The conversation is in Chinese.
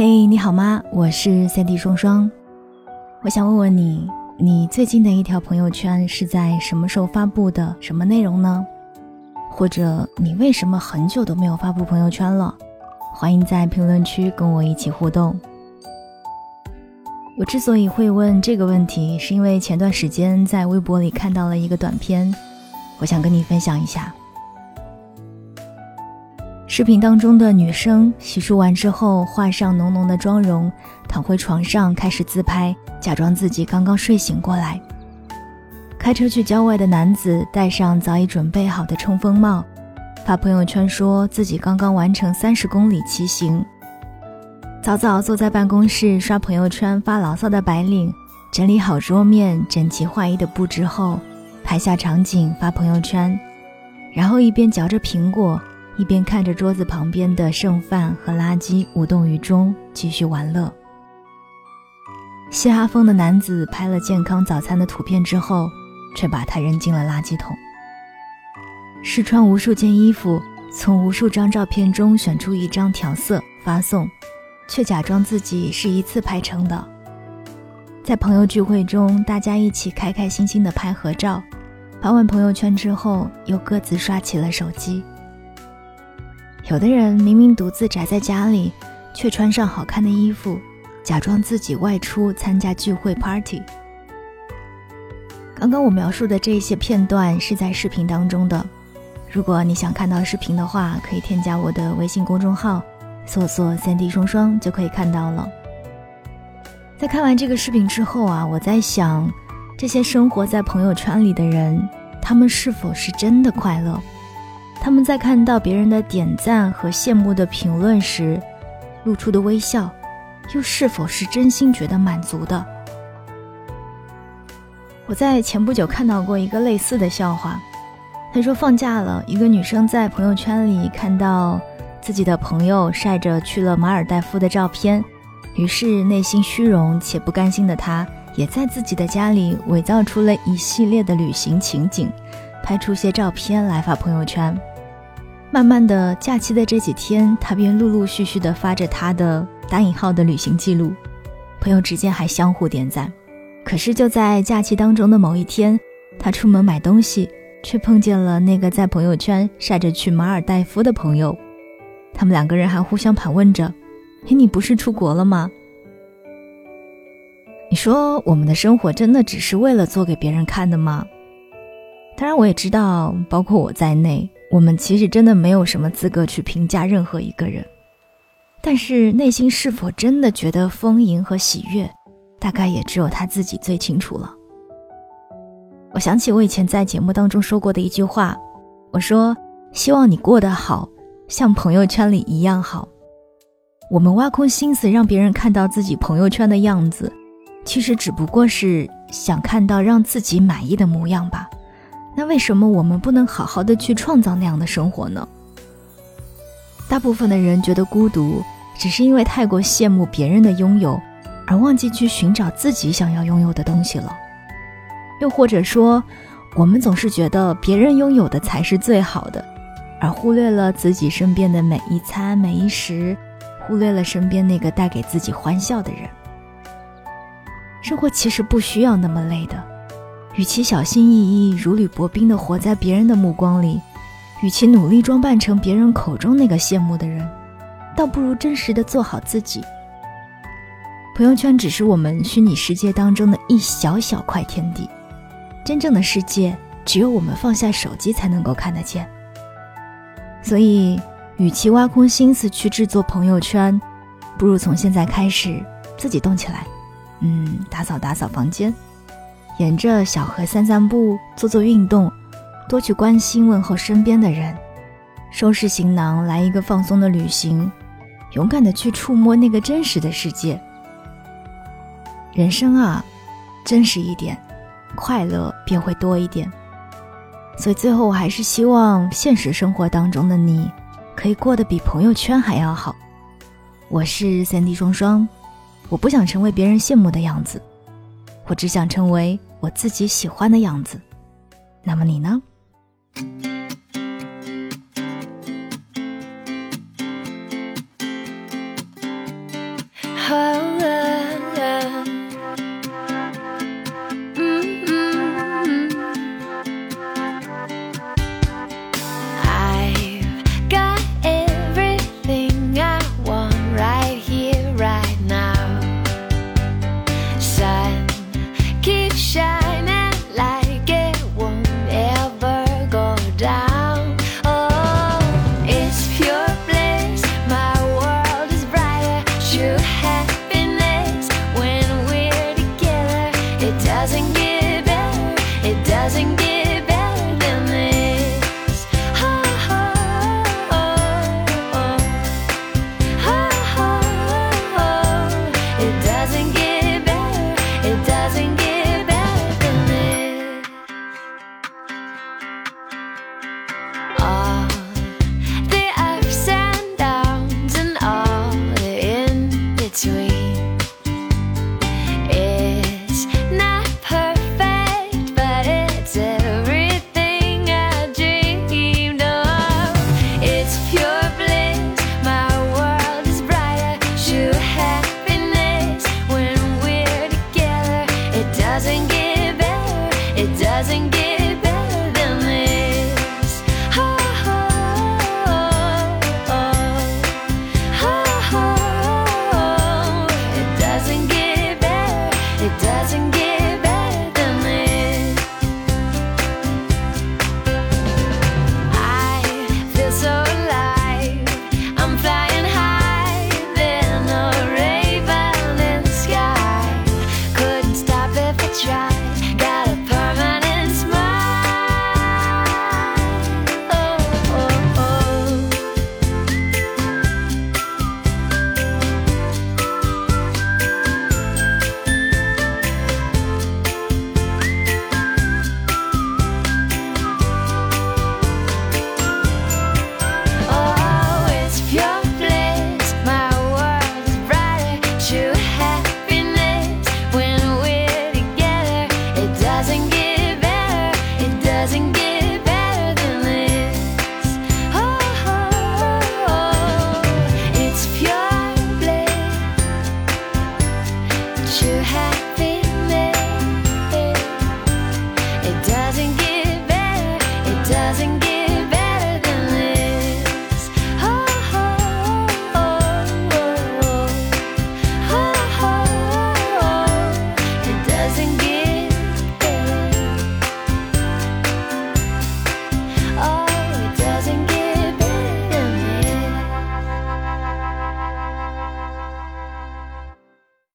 嘿，你好吗？我是三 D 双双。我想问问你，你最近的一条朋友圈是在什么时候发布的？什么内容呢？或者你为什么很久都没有发布朋友圈了？欢迎在评论区跟我一起互动。我之所以会问这个问题，是因为前段时间在微博里看到了一个短片，我想跟你分享一下。视频当中的女生洗漱完之后，画上浓浓的妆容，躺回床上开始自拍，假装自己刚刚睡醒过来。开车去郊外的男子戴上早已准备好的冲锋帽，发朋友圈说自己刚刚完成三十公里骑行。早早坐在办公室刷朋友圈发牢骚的白领，整理好桌面，整齐划一的布置后，拍下场景发朋友圈，然后一边嚼着苹果。一边看着桌子旁边的剩饭和垃圾，无动于衷，继续玩乐。嘻哈风的男子拍了健康早餐的图片之后，却把它扔进了垃圾桶。试穿无数件衣服，从无数张照片中选出一张调色发送，却假装自己是一次拍成的。在朋友聚会中，大家一起开开心心的拍合照，发完朋友圈之后，又各自刷起了手机。有的人明明独自宅在家里，却穿上好看的衣服，假装自己外出参加聚会 party。刚刚我描述的这些片段是在视频当中的。如果你想看到视频的话，可以添加我的微信公众号，搜索“三 D 双双”就可以看到了。在看完这个视频之后啊，我在想，这些生活在朋友圈里的人，他们是否是真的快乐？他们在看到别人的点赞和羡慕的评论时，露出的微笑，又是否是真心觉得满足的？我在前不久看到过一个类似的笑话。他说放假了，一个女生在朋友圈里看到自己的朋友晒着去了马尔代夫的照片，于是内心虚荣且不甘心的她，也在自己的家里伪造出了一系列的旅行情景。拍出些照片来发朋友圈，慢慢的，假期的这几天，他便陆陆续续的发着他的打引号的旅行记录，朋友之间还相互点赞。可是就在假期当中的某一天，他出门买东西，却碰见了那个在朋友圈晒着去马尔代夫的朋友，他们两个人还互相盘问着：“嘿，你不是出国了吗？”你说我们的生活真的只是为了做给别人看的吗？当然，我也知道，包括我在内，我们其实真的没有什么资格去评价任何一个人。但是，内心是否真的觉得丰盈和喜悦，大概也只有他自己最清楚了。我想起我以前在节目当中说过的一句话，我说：“希望你过得好，像朋友圈里一样好。”我们挖空心思让别人看到自己朋友圈的样子，其实只不过是想看到让自己满意的模样吧。那为什么我们不能好好的去创造那样的生活呢？大部分的人觉得孤独，只是因为太过羡慕别人的拥有，而忘记去寻找自己想要拥有的东西了。又或者说，我们总是觉得别人拥有的才是最好的，而忽略了自己身边的每一餐每一时，忽略了身边那个带给自己欢笑的人。生活其实不需要那么累的。与其小心翼翼、如履薄冰地活在别人的目光里，与其努力装扮成别人口中那个羡慕的人，倒不如真实的做好自己。朋友圈只是我们虚拟世界当中的一小小块天地，真正的世界只有我们放下手机才能够看得见。所以，与其挖空心思去制作朋友圈，不如从现在开始自己动起来，嗯，打扫打扫房间。沿着小河散散步，做做运动，多去关心问候身边的人，收拾行囊来一个放松的旅行，勇敢的去触摸那个真实的世界。人生啊，真实一点，快乐便会多一点。所以最后，我还是希望现实生活当中的你，可以过得比朋友圈还要好。我是三 D 双双，我不想成为别人羡慕的样子。我只想成为我自己喜欢的样子，那么你呢？had you happy?